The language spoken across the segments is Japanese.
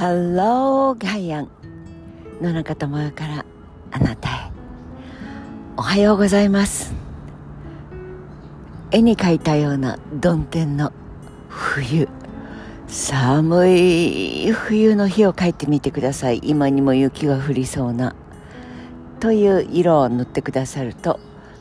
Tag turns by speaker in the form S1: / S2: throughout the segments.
S1: ハローガイアン野中智代からあなたへ。おはようございます。絵に描いたような曇天の冬。寒い冬の日を描いてみてください。今にも雪が降りそうな。という色を塗ってくださると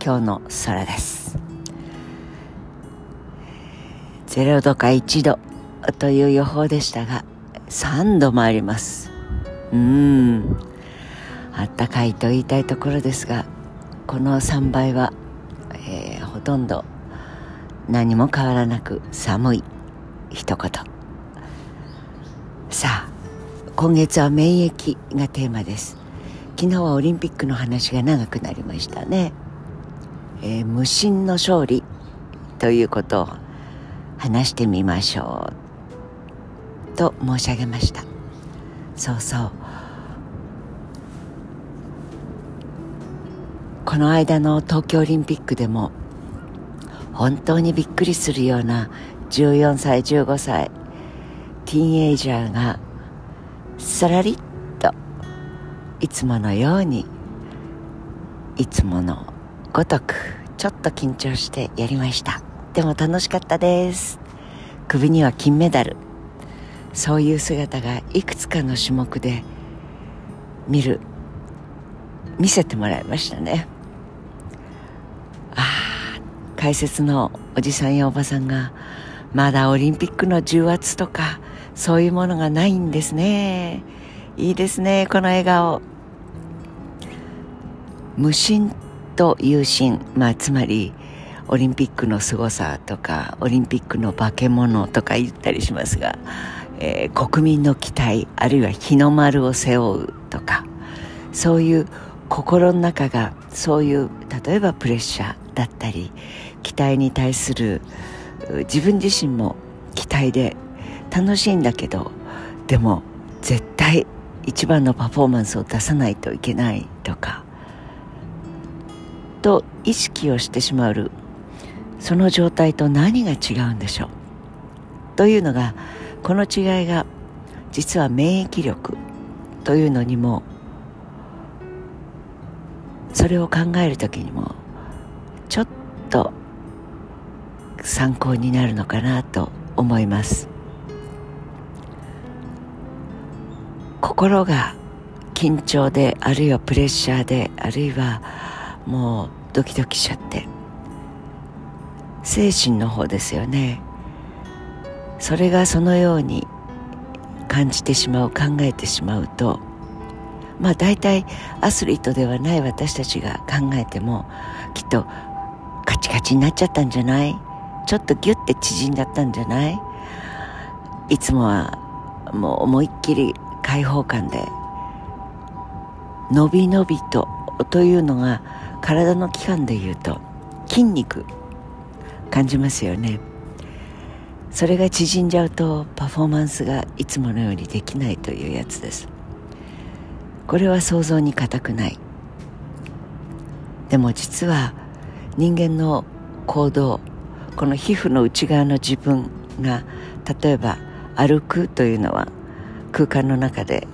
S1: 今日の空です。0度か1度という予報でしたが3度もあります。うん。あったかいと言いたいところですがこの3倍は、えー、ほとんど何も変わらなく寒い。一言。さあ今月は免疫がテーマです。昨日はオリンピックの話が長くなりましたね、えー、無心の勝利ということを話してみましょう。と申し上げました。そうそう。この間の東京オリンピックでも本当にびっくりするような14歳15歳ティーンエイジャーがさらりっといつものようにいつものごとくちょっと緊張してやりました。でも楽しかったです。首には金メダル。そういう姿がいくつかの種目で見る見せてもらいましたね。ああ解説のおじさんやおばさんがまだオリンピックの重圧とかそういうものがないんですね。いいですねこの笑顔。無心と有心まあつまりオリンピックの凄さとかオリンピックの化け物とか言ったりしますがえー、国民の期待あるいは日の丸を背負うとかそういう心の中がそういう例えばプレッシャーだったり期待に対する自分自身も期待で楽しいんだけどでも絶対一番のパフォーマンスを出さないといけないとかと意識をしてしまうその状態と何が違うんでしょうというのがこの違いが実は免疫力というのにもそれを考える時にもちょっと参考になるのかなと思います。心が緊張であるいはプレッシャーであるいはもうドキドキしちゃって。精神の方ですよね。それがそのように感じてしまう考えてしまうとまあ大体アスリートではない私たちが考えてもきっとカチカチになっちゃったんじゃない？ちょっとギュッて縮んじゃったんじゃない？いつもはもう思いっきり開放感で伸び伸びとというのが体の器官でいうと筋肉感じますよね。それが縮んじゃうとパフォーマンスがいつものようにできないというやつです。これは想像に難くない。でも実は人間の行動この皮膚の内側の自分が例えば歩くというのは空間の中で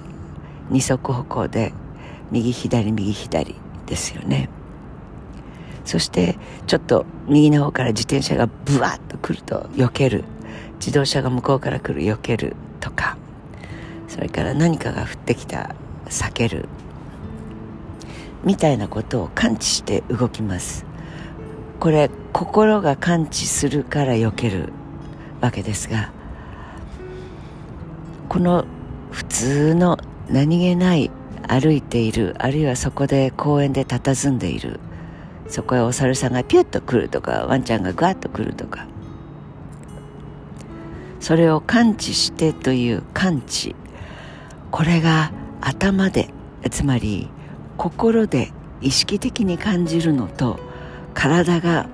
S1: 二足歩行で右左右左ですよね。そしてちょっと右の方から自転車がブワッと来ると避ける。自動車が向こうから来る避けるとかそれから何かが降ってきた避けるみたいなことを感知して動きます。これ心が感知するから避けるわけですがこの普通の何気ない歩いているあるいはそこで公園で佇んでいるそこへお猿さんがピュッと来るとかワンちゃんがガッと来るとかそれを感知してという感知。これが頭でつまり心で意識的に感じるのと体が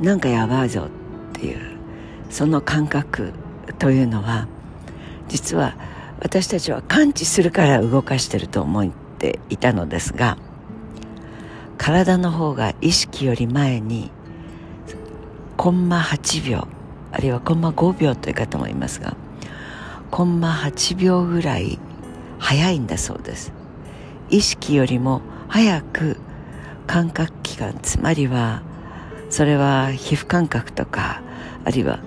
S1: なんかやばいぞっていうその感覚というのは実は私たちは感知するから動かしてると思っていたのですが体の方が意識より前にコンマ8秒あるいはコンマ5秒という方もいますがコンマ8秒ぐらい早いんだそうです。意識よりも早く感覚器官つまりはそれは皮膚感覚とかあるいは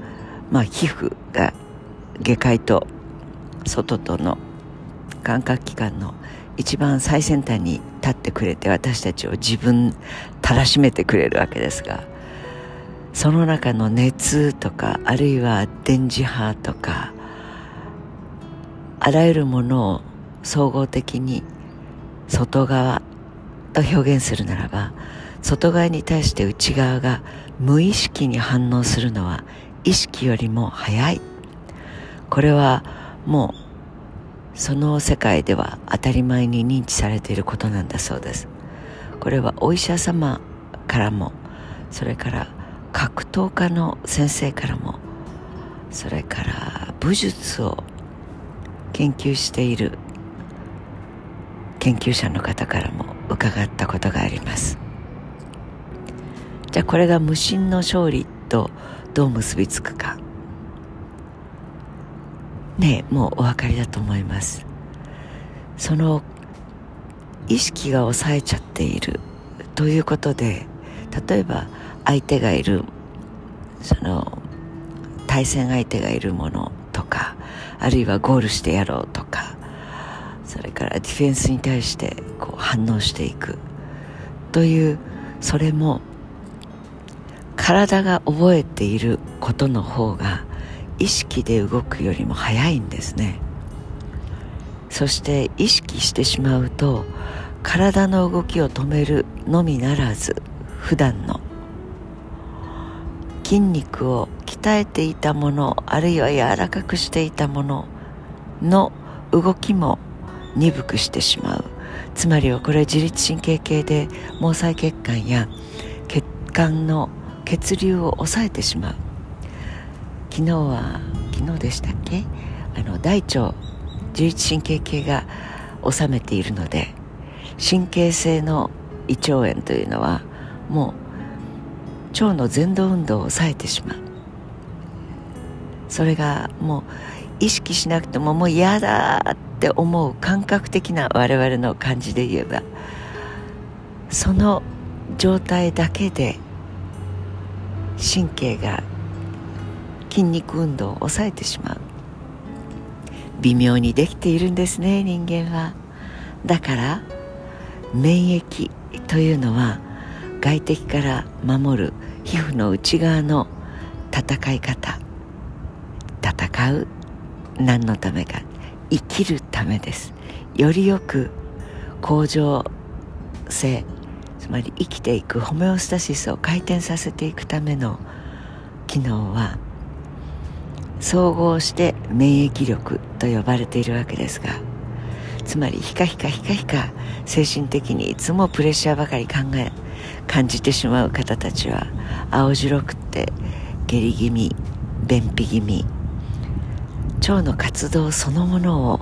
S1: まあ皮膚が外界と外との感覚器官の一番最先端に立ってくれて私たちを自分たらしめてくれるわけですがその中の熱とかあるいは電磁波とかあらゆるものを総合的に外側と表現するならば外側に対して内側が無意識に反応するのは意識よりも早い。これはもうその世界では当たり前に認知されていることなんだそうです。これはお医者様からもそれから格闘家の先生からもそれから武術を研究している研究者の方からも伺ったことがあります。じゃあこれが無心の勝利とどう結びつくか。ねえもうお分かりだと思います。その意識が抑えちゃっているということで例えば相手がいるその対戦相手がいるものとかあるいはゴールしてやろうとかそれからディフェンスに対してこう反応していく。というそれも体が覚えていることの方が意識で動くよりも早いんですね。そして意識してしまうと体の動きを止めるのみならず普段の筋肉を鍛えていたものあるいは柔らかくしていたものの動きも鈍くしてしまう。つまりはこれ自律神経系で毛細血管や血管の血流を抑えてしまう。昨日は昨日でしたっけ？あの大腸自律神経系が治めているので神経性の胃腸炎というのはもう腸の前動運動を抑えてしまう。それがもう意識しなくてももう嫌だって思う感覚的な我々の感じで言えばその状態だけで神経が筋肉運動を抑えてしまう。微妙にできているんですね人間は。だから免疫というのは外敵から守る皮膚の内側の戦い方戦う何のためか生きるためです。よりよく向上性つまり生きていくホメオスタシスを回転させていくための機能は総合して免疫力と呼ばれているわけですがつまりヒカヒカヒカヒカ精神的にいつもプレッシャーばかり考え感じてしまう方たちは青白くて下痢気味便秘気味腸の活動そのものを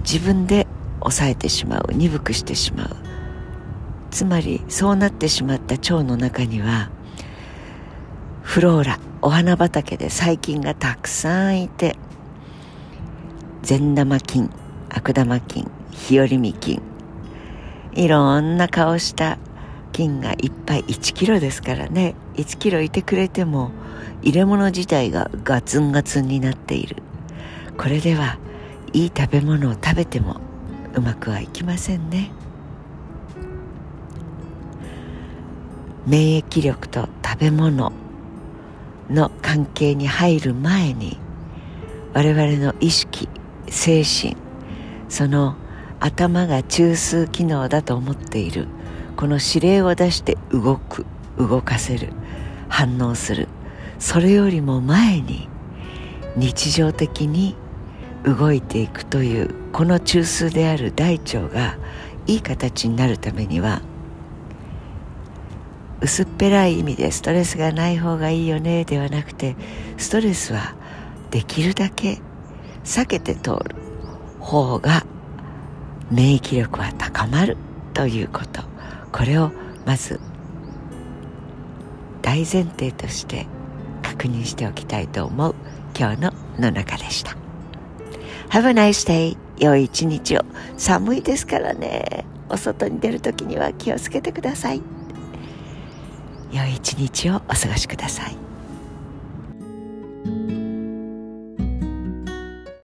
S1: 自分で抑えてしまう鈍くしてしまう。つまりそうなってしまった腸の中にはフローラお花畑で細菌がたくさんいて善玉菌悪玉菌日和見菌いろんな顔した菌がいっぱい1キロですからね。1キロいてくれても入れ物自体がガツンガツンになっている。これではいい食べ物を食べてもうまくはいきませんね。免疫力と食べ物の関係に入る前に我々の意識精神その頭が中枢機能だと思っている。この指令を出して動く動かせる反応する。それよりも前に日常的に動いていくというこの中枢である大腸がいい形になるためには薄っぺらい意味でストレスがない方がいいよねではなくてストレスはできるだけ避けて通る方が免疫力は高まるということ。これをまず大前提として確認しておきたいと思う今日の野中でした。Have a nice day. 良い一日を。寒いですからね。お外に出る時には気をつけてください。良い一日をお過ごしください。